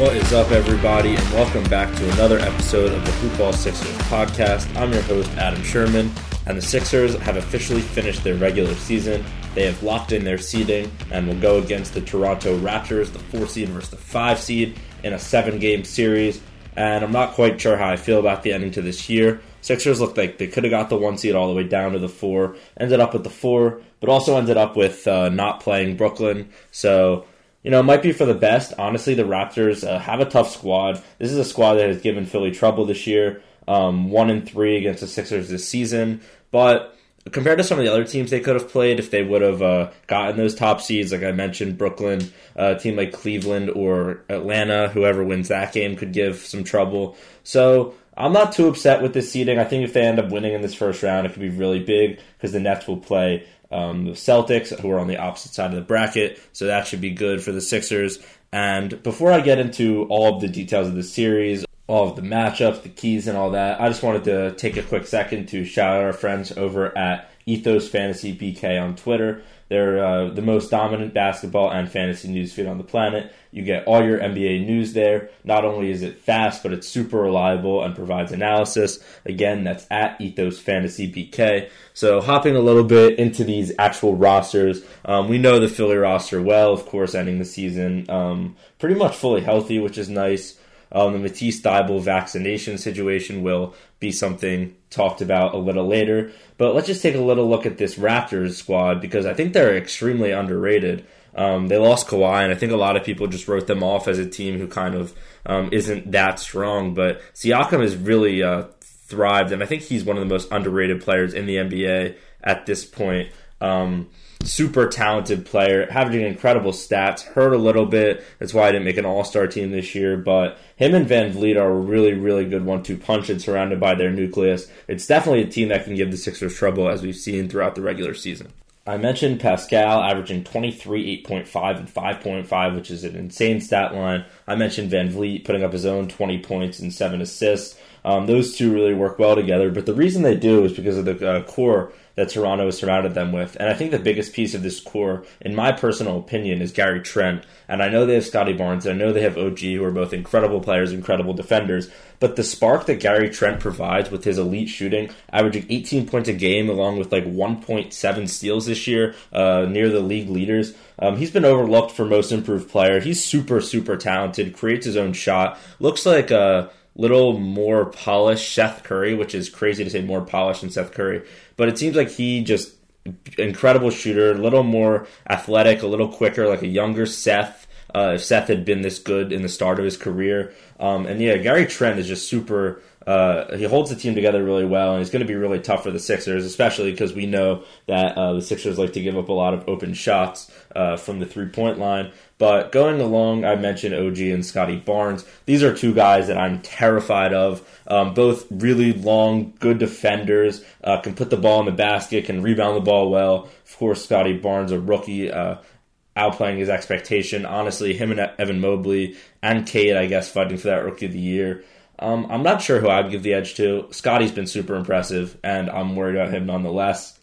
What is up, everybody, and welcome back to another episode of the Hoopball Sixers podcast. I'm your host, Adam Sherman, and the Sixers have officially finished their regular season. They have locked in their seeding and will go against the Toronto Raptors, the four seed versus the five seed, in a seven game series. And I'm not quite sure how I feel about the ending to this year. Sixers looked like they could have got the one seed all the way down to the four, ended up with the four, but also ended up with uh, not playing Brooklyn. So you know, it might be for the best. Honestly, the Raptors uh, have a tough squad. This is a squad that has given Philly trouble this year. Um, one and three against the Sixers this season, but compared to some of the other teams they could have played, if they would have uh, gotten those top seeds, like I mentioned, Brooklyn, uh, a team like Cleveland or Atlanta, whoever wins that game could give some trouble. So I'm not too upset with this seeding. I think if they end up winning in this first round, it could be really big because the Nets will play um, the Celtics, who are on the opposite side of the bracket. So that should be good for the Sixers. And before I get into all of the details of the series, all of the matchups, the keys, and all that, I just wanted to take a quick second to shout out our friends over at Ethos Fantasy BK on Twitter. They're uh, the most dominant basketball and fantasy news feed on the planet. You get all your NBA news there. Not only is it fast, but it's super reliable and provides analysis. Again, that's at Ethos Fantasy BK. So hopping a little bit into these actual rosters, um, we know the Philly roster well, of course, ending the season um, pretty much fully healthy, which is nice. Um, the Matisse Thybulle vaccination situation will be something talked about a little later. But let's just take a little look at this Raptors squad because I think they're extremely underrated. Um, they lost Kawhi, and I think a lot of people just wrote them off as a team who kind of um, isn't that strong. But Siakam has really uh, thrived, and I think he's one of the most underrated players in the NBA at this point. Um, super talented player, having incredible stats. Hurt a little bit. That's why I didn't make an All Star team this year. But him and VanVleet are a really, really good one-two punch, and surrounded by their nucleus, it's definitely a team that can give the Sixers trouble, as we've seen throughout the regular season. I mentioned Pascal averaging 23, 8.5, and 5.5, which is an insane stat line. I mentioned VanVleet putting up his own 20 points and 7 assists. Um, those two really work well together, but the reason they do is because of the uh, core that Toronto has surrounded them with. And I think the biggest piece of this core, in my personal opinion, is Gary Trent. And I know they have Scottie Barnes, and I know they have OG, who are both incredible players, incredible defenders. But the spark that Gary Trent provides with his elite shooting, averaging 18 points a game, along with like 1.7 steals this year, uh, near the league leaders. Um, he's been overlooked for most improved player. He's super, super talented, creates his own shot, looks like a little more polished Seth Curry, which is crazy to say more polished than Seth Curry, but it seems like he just incredible shooter, a little more athletic, a little quicker, like a younger Seth. Uh, if Seth had been this good in the start of his career, um, and yeah, Gary Trent is just super uh, he holds the team together really well, and he's going to be really tough for the Sixers, especially because we know that uh, the Sixers like to give up a lot of open shots uh, from the three point line. But going along, I mentioned OG and Scottie Barnes. These are two guys that I'm terrified of. Um, both really long, good defenders, uh, can put the ball in the basket, can rebound the ball well. Of course, Scottie Barnes, a rookie, uh, outplaying his expectation. Honestly, him and Evan Mobley and Cade, I guess, fighting for that rookie of the year. Um, I'm not sure who I'd give the edge to. Scottie's been super impressive, and I'm worried about him nonetheless,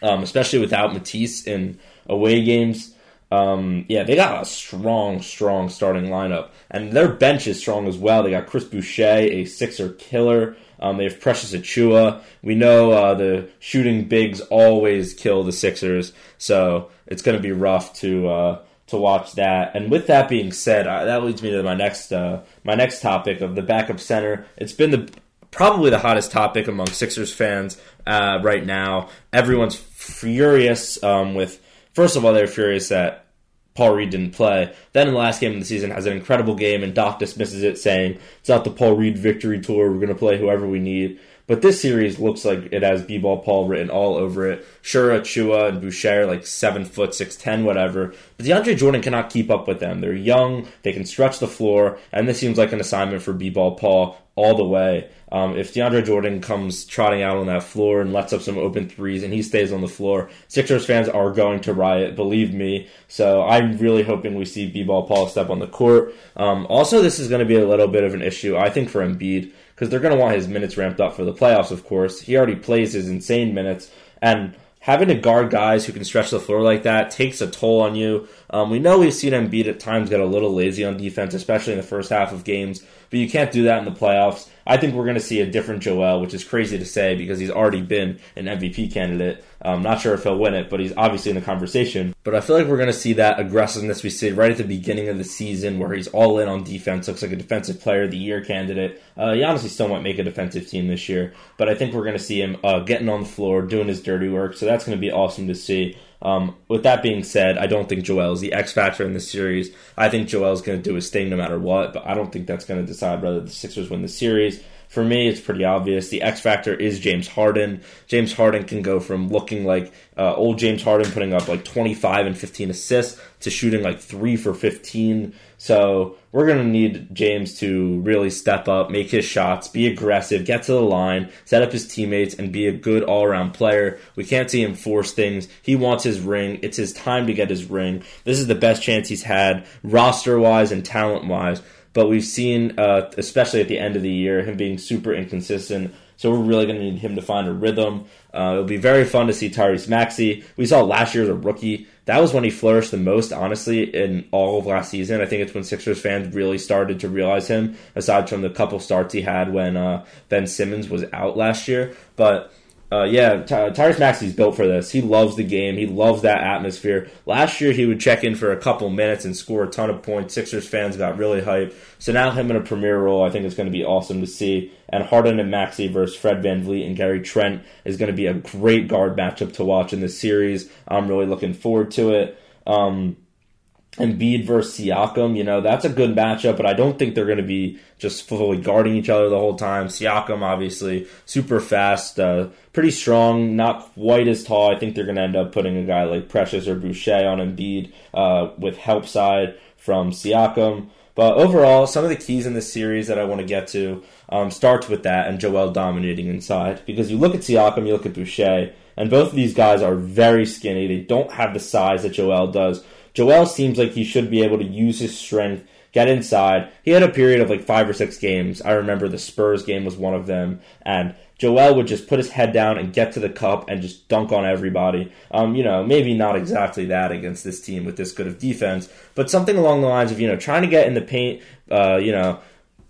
um, especially without Matisse in away games. Um, yeah, they got a strong, strong starting lineup, and their bench is strong as well. They got Chris Boucher, a Sixer killer. Um, they have Precious Achiuwa. We know uh, the shooting bigs always kill the Sixers, so it's going to be rough to uh, to watch that. And with that being said, uh, that leads me to my next uh, my next topic of the backup center. It's been the probably the hottest topic among Sixers fans uh, right now. Everyone's furious um, with. First of all, they're furious that Paul Reed didn't play. Then in the last game of the season, has an incredible game, and Doc dismisses it, saying it's not the Paul Reed victory tour. We're going to play whoever we need. But this series looks like it has B-ball Paul written all over it. Sure, Achiuwa and Boucher like seven foot, six ten, whatever. But DeAndre Jordan cannot keep up with them. They're young, they can stretch the floor, and this seems like an assignment for B-ball Paul all the way. Um, if DeAndre Jordan comes trotting out on that floor and lets up some open threes and he stays on the floor, Sixers fans are going to riot, believe me. So I'm really hoping we see B-ball Paul step on the court. Um, also, this is going to be a little bit of an issue, I think, for Embiid because they're going to want his minutes ramped up for the playoffs, of course. He already plays his insane minutes, and having to guard guys who can stretch the floor like that takes a toll on you. Um, we know we've seen Embiid at times get a little lazy on defense, especially in the first half of games, but you can't do that in the playoffs. I think we're going to see a different Joel, which is crazy to say because he's already been an MVP candidate. I'm not sure if he'll win it, but he's obviously in the conversation. But I feel like we're going to see that aggressiveness we see right at the beginning of the season where he's all in on defense, looks like a defensive player of the year candidate. Uh, he honestly still might make a defensive team this year, but I think we're going to see him uh, getting on the floor, doing his dirty work, so that's going to be awesome to see. Um, with that being said, I don't think Joel is the X factor in this series. I think Joel is going to do his thing no matter what, but I don't think that's going to decide whether the Sixers win the series. For me, it's pretty obvious. The X factor is James Harden. James Harden can go from looking like uh, old James Harden putting up like 25 and 15 assists to shooting like 3 for 15. So we're going to need James to really step up, make his shots, be aggressive, get to the line, set up his teammates, and be a good all around player. We can't see him force things. He wants his ring. It's his time to get his ring. This is the best chance he's had, roster wise and talent wise. But we've seen, uh, especially at the end of the year, him being super inconsistent. So we're really going to need him to find a rhythm. Uh, it'll be very fun to see Tyrese Maxey. We saw last year as a rookie. That was when he flourished the most, honestly, in all of last season. I think it's when Sixers fans really started to realize him, aside from the couple starts he had when uh, Ben Simmons was out last year. But uh, yeah, Ty- Tyrese Maxey's built for this. He loves the game. He loves that atmosphere. Last year, he would check in for a couple minutes and score a ton of points. Sixers fans got really hyped. So now him in a premier role, I think it's going to be awesome to see. And Harden and Maxey versus Fred Van VanVleet and Gary Trent is going to be a great guard matchup to watch in this series. I'm really looking forward to it. Um, Embiid versus Siakam, you know, that's a good matchup, but I don't think they're going to be just fully guarding each other the whole time. Siakam, obviously, super fast, uh, pretty strong, not quite as tall. I think they're going to end up putting a guy like Precious or Boucher on Embiid uh, with help side from Siakam. But overall, some of the keys in this series that I want to get to um, starts with that and Joel dominating inside. Because you look at Siakam, you look at Boucher, and both of these guys are very skinny. They don't have the size that Joel does. Joel seems like he should be able to use his strength, get inside. He had a period of like five or six games. I remember the Spurs game was one of them, and Joel would just put his head down and get to the cup and just dunk on everybody. Um, you know, maybe not exactly that against this team with this good of defense, but something along the lines of you know trying to get in the paint. Uh, you know,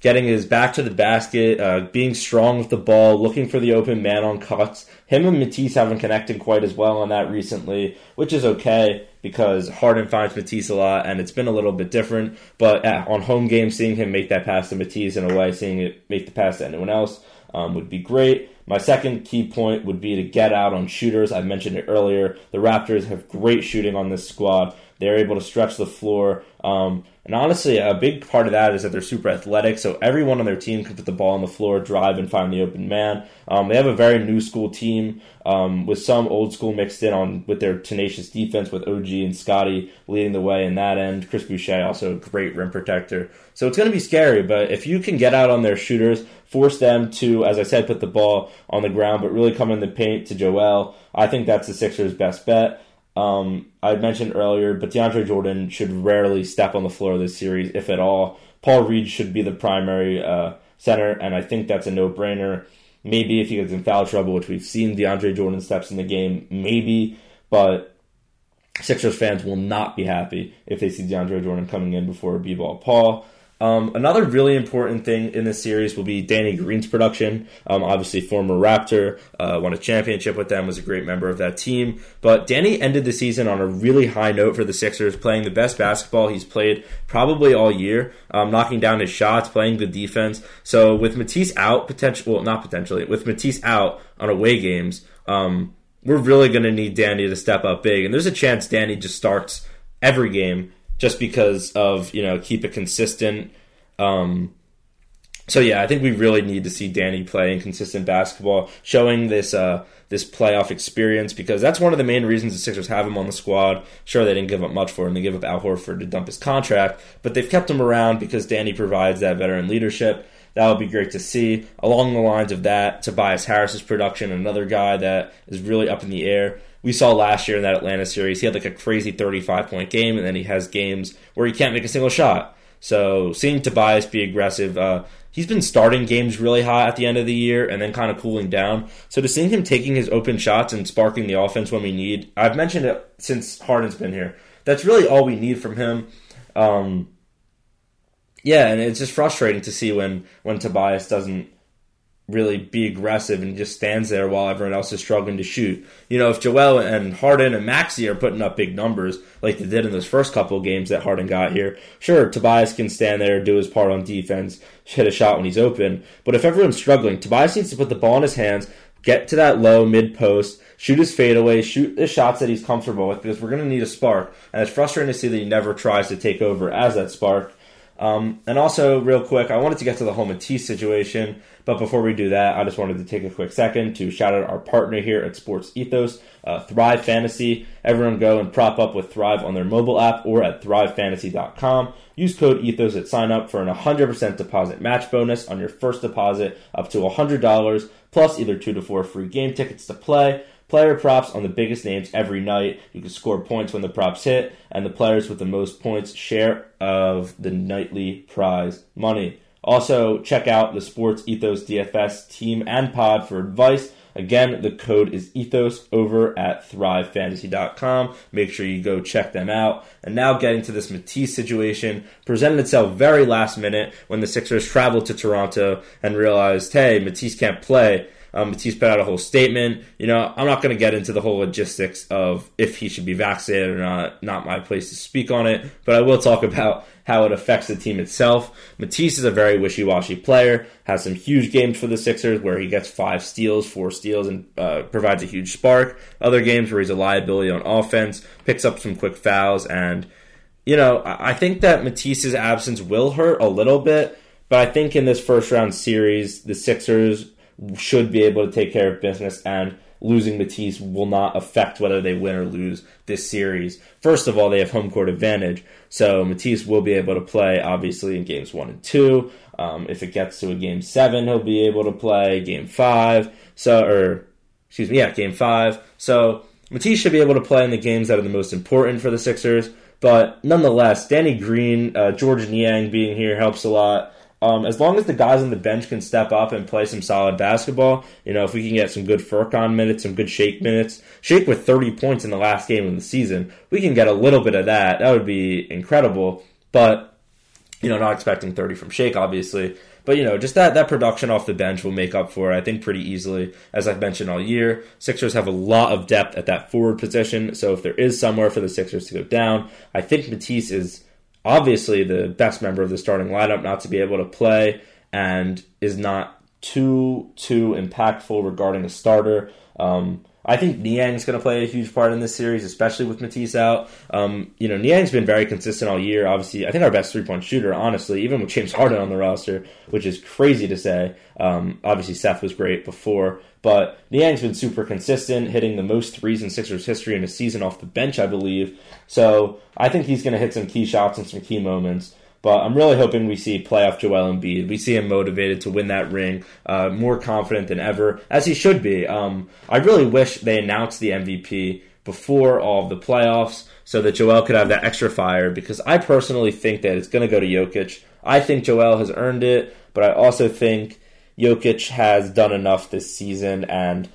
getting his back to the basket, uh, being strong with the ball, looking for the open man on cuts. Him and Matisse haven't connected quite as well on that recently, which is okay because Harden finds Matisse a lot, and it's been a little bit different. But uh, on home games, seeing him make that pass to Matisse in a way, seeing it make the pass to anyone else um, would be great. My second key point would be to get out on shooters. I mentioned it earlier. The Raptors have great shooting on this squad. They're able to stretch the floor. Um, and honestly, a big part of that is that they're super athletic, so everyone on their team can put the ball on the floor, drive, and find the open man. Um, they have a very new school team um, with some old school mixed in on with their tenacious defense with OG and Scottie leading the way in that end. Chris Boucher also a great rim protector. So it's going to be scary, but if you can get out on their shooters, force them to, as I said, put the ball on the ground, but really come in the paint to Joel, I think that's the Sixers' best bet. Um, I mentioned earlier, but DeAndre Jordan should rarely step on the floor of this series, if at all. Paul Reed should be the primary uh, center, and I think that's a no brainer. Maybe if he gets in foul trouble, which we've seen DeAndre Jordan steps in the game, maybe, but Sixers fans will not be happy if they see DeAndre Jordan coming in before B-ball Paul. Um, another really important thing in this series will be Danny Green's production. Um, obviously, former Raptor, uh, won a championship with them, was a great member of that team. But Danny ended the season on a really high note for the Sixers, playing the best basketball he's played probably all year, um, knocking down his shots, playing good defense. So with Matisse out, potential, well, not potentially, with Matisse out on away games, um, we're really going to need Danny to step up big. And there's a chance Danny just starts every game just because of you know keep it consistent. Um, so yeah, I think we really need to see Danny playing consistent basketball, showing this uh, this playoff experience because that's one of the main reasons the Sixers have him on the squad. Sure, they didn't give up much for him; they gave up Al Horford to dump his contract, but they've kept him around because Danny provides that veteran leadership. That would be great to see. Along the lines of that, Tobias Harris's production, another guy that is really up in the air we saw last year in that Atlanta series, he had like a crazy 35 point game, and then he has games where he can't make a single shot. So seeing Tobias be aggressive, uh, he's been starting games really hot at the end of the year and then kind of cooling down. So to seeing him taking his open shots and sparking the offense when we need, I've mentioned it since Harden's been here. that's really all we need from him. Um, yeah, and it's just frustrating to see when when Tobias doesn't really be aggressive and just stands there while everyone else is struggling to shoot. You know, if Joel and Harden and Maxey are putting up big numbers like they did in those first couple of games that Harden got here, sure, Tobias can stand there, do his part on defense, hit a shot when he's open. But if everyone's struggling, Tobias needs to put the ball in his hands, get to that low mid post, shoot his fadeaway, shoot the shots that he's comfortable with because we're going to need a spark. And it's frustrating to see that he never tries to take over as that spark. Um, and also, real quick, I wanted to get to the home whole Matisse situation, but before we do that, I just wanted to take a quick second to shout out our partner here at Sports Ethos, uh, Thrive Fantasy. Everyone go and prop up with Thrive on their mobile app or at thrivefantasy.com. Use code ETHOS at sign up for an 100% deposit match bonus on your first deposit up to $100, plus either two to four free game tickets to play player props on the biggest names every night. You can score points when the props hit, and the players with the most points share of the nightly prize money. Also, check out the Sports Ethos DFS team and pod for advice. Again, the code is ethos over at thrivefantasy.com. Make sure you go check them out. And now getting to this Matisse situation, presented itself very last minute when the Sixers traveled to Toronto and realized, hey, Matisse can't play. Um, Matisse put out a whole statement. You know, I'm not going to get into the whole logistics of if he should be vaccinated or not. Not my place to speak on it, but I will talk about how it affects the team itself. Matisse is a very wishy-washy player. Has some huge games for the Sixers where he gets five steals, four steals, and uh, provides a huge spark. Other games where he's a liability on offense, picks up some quick fouls, and you know, I think that Matisse's absence will hurt a little bit. But I think in this first round series, the Sixers should be able to take care of business and losing Matisse will not affect whether they win or lose this series. First of all, they have home court advantage, so Matisse will be able to play obviously in games one and two. Um, if it gets to a game seven, he'll be able to play game five. So, or excuse me, yeah, game five. So Matisse should be able to play in the games that are the most important for the Sixers. But nonetheless, Danny Green, uh, Georges Niang being here helps a lot. Um, as long as the guys on the bench can step up and play some solid basketball, you know, if we can get some good Furkan minutes, some good Shake minutes, Shake with 30 points in the last game of the season, we can get a little bit of that. That would be incredible. But, you know, not expecting 30 from Shake, obviously. But, you know, just that, that production off the bench will make up for it, I think, pretty easily. As I've mentioned all year, Sixers have a lot of depth at that forward position. So if there is somewhere for the Sixers to go down, I think Matisse is obviously the best member of the starting lineup not to be able to play and is not too too impactful regarding a starter. Um, I think Niang's going to play a huge part in this series, especially with Matisse out. Um, you know, Niang's been very consistent all year. Obviously, I think our best three point shooter, honestly, even with James Harden on the roster, which is crazy to say. Um, obviously, Seth was great before, but Niang's been super consistent, hitting the most threes in Sixers history in a season off the bench, I believe. So I think he's going to hit some key shots and some key moments. But I'm really hoping we see playoff Joel Embiid. We see him motivated to win that ring, uh, more confident than ever, as he should be. Um, I really wish they announced the MVP before all of the playoffs so that Joel could have that extra fire because I personally think that it's going to go to Jokic. I think Joel has earned it, but I also think Jokic has done enough this season and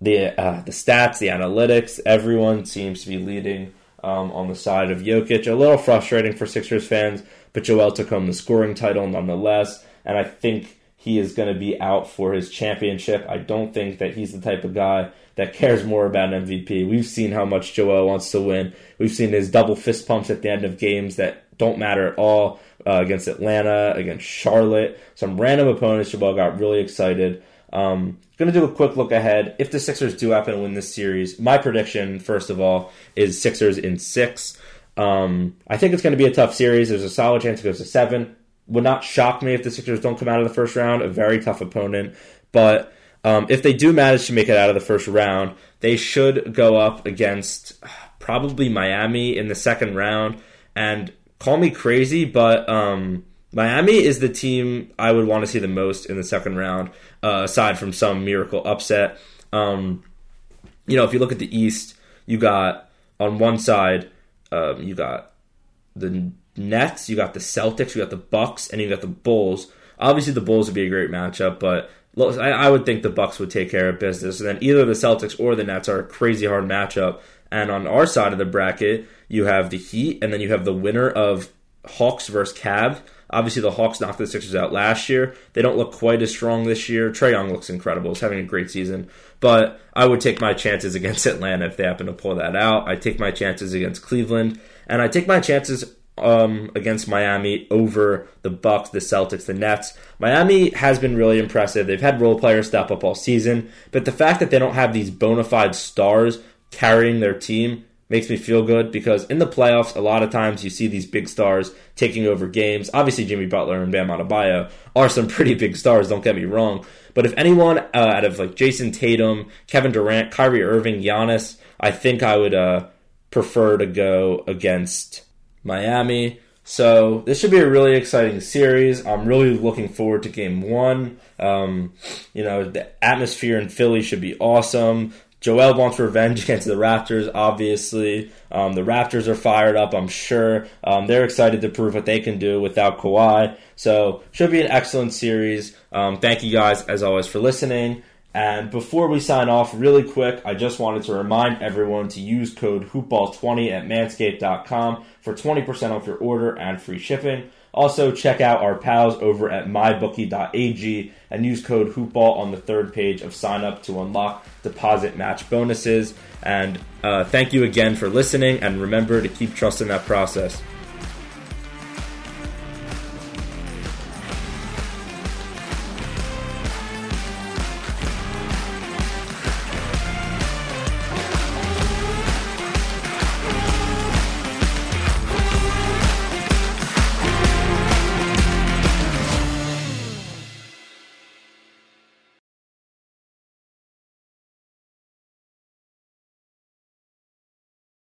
the uh, the stats, the analytics, everyone seems to be leading um, on the side of Jokic. A little frustrating for Sixers fans but Joel took home the scoring title nonetheless, and I think he is going to be out for his championship. I don't think that he's the type of guy that cares more about an MVP. We've seen how much Joel wants to win. We've seen his double fist pumps at the end of games that don't matter at all uh, against Atlanta, against Charlotte, some random opponents. Joel got really excited. Um, going to do a quick look ahead. If the Sixers do happen to win this series, my prediction, first of all, is Sixers in six. Um, I think it's going to be a tough series. There's a solid chance it goes to seven. Would not shock me if the Sixers don't come out of the first round. A very tough opponent, but um, if they do manage to make it out of the first round, they should go up against probably Miami in the second round. And call me crazy, but um, Miami is the team I would want to see the most in the second round, uh, aside from some miracle upset. Um, you know, if you look at the East, you got on one side um, you got the Nets, you got the Celtics, you got the Bucks, and you got the Bulls. Obviously, the Bulls would be a great matchup, but I, would think the Bucks would take care of business. And then either the Celtics or the Nets are a crazy hard matchup. And on our side of the bracket, you have the Heat, and then you have the winner of Hawks versus Cavs. Obviously, the Hawks knocked the Sixers out last year. They don't look quite as strong this year. Trae Young looks incredible. He's having a great season. But I would take my chances against Atlanta if they happen to pull that out. I take my chances against Cleveland. And I take my chances um, against Miami over the Bucks, the Celtics, the Nets. Miami has been really impressive. They've had role players step up all season, but the fact that they don't have these bona fide stars carrying their team makes me feel good because in the playoffs, a lot of times you see these big stars taking over games. Obviously, Jimmy Butler and Bam Adebayo are some pretty big stars. Don't get me wrong, but if anyone uh, out of like Jayson Tatum, Kevin Durant, Kyrie Irving, Giannis, I think I would uh, prefer to go against Miami. So this should be a really exciting series. I'm really looking forward to Game One. Um, you know, the atmosphere in Philly should be awesome. Joel wants revenge against the Raptors, obviously. Um, the Raptors are fired up, I'm sure. Um, they're excited to prove what they can do without Kawhi. So, should be an excellent series. Um, thank you guys, as always, for listening. And before we sign off, really quick, I just wanted to remind everyone to use code HoopBall20 at manscaped.com for 20% off your order and free shipping. Also, check out our pals over at mybookie.ag and use code HoopBall on the third page of sign up to unlock deposit match bonuses. And uh, thank you again for listening, and remember to keep trusting that process.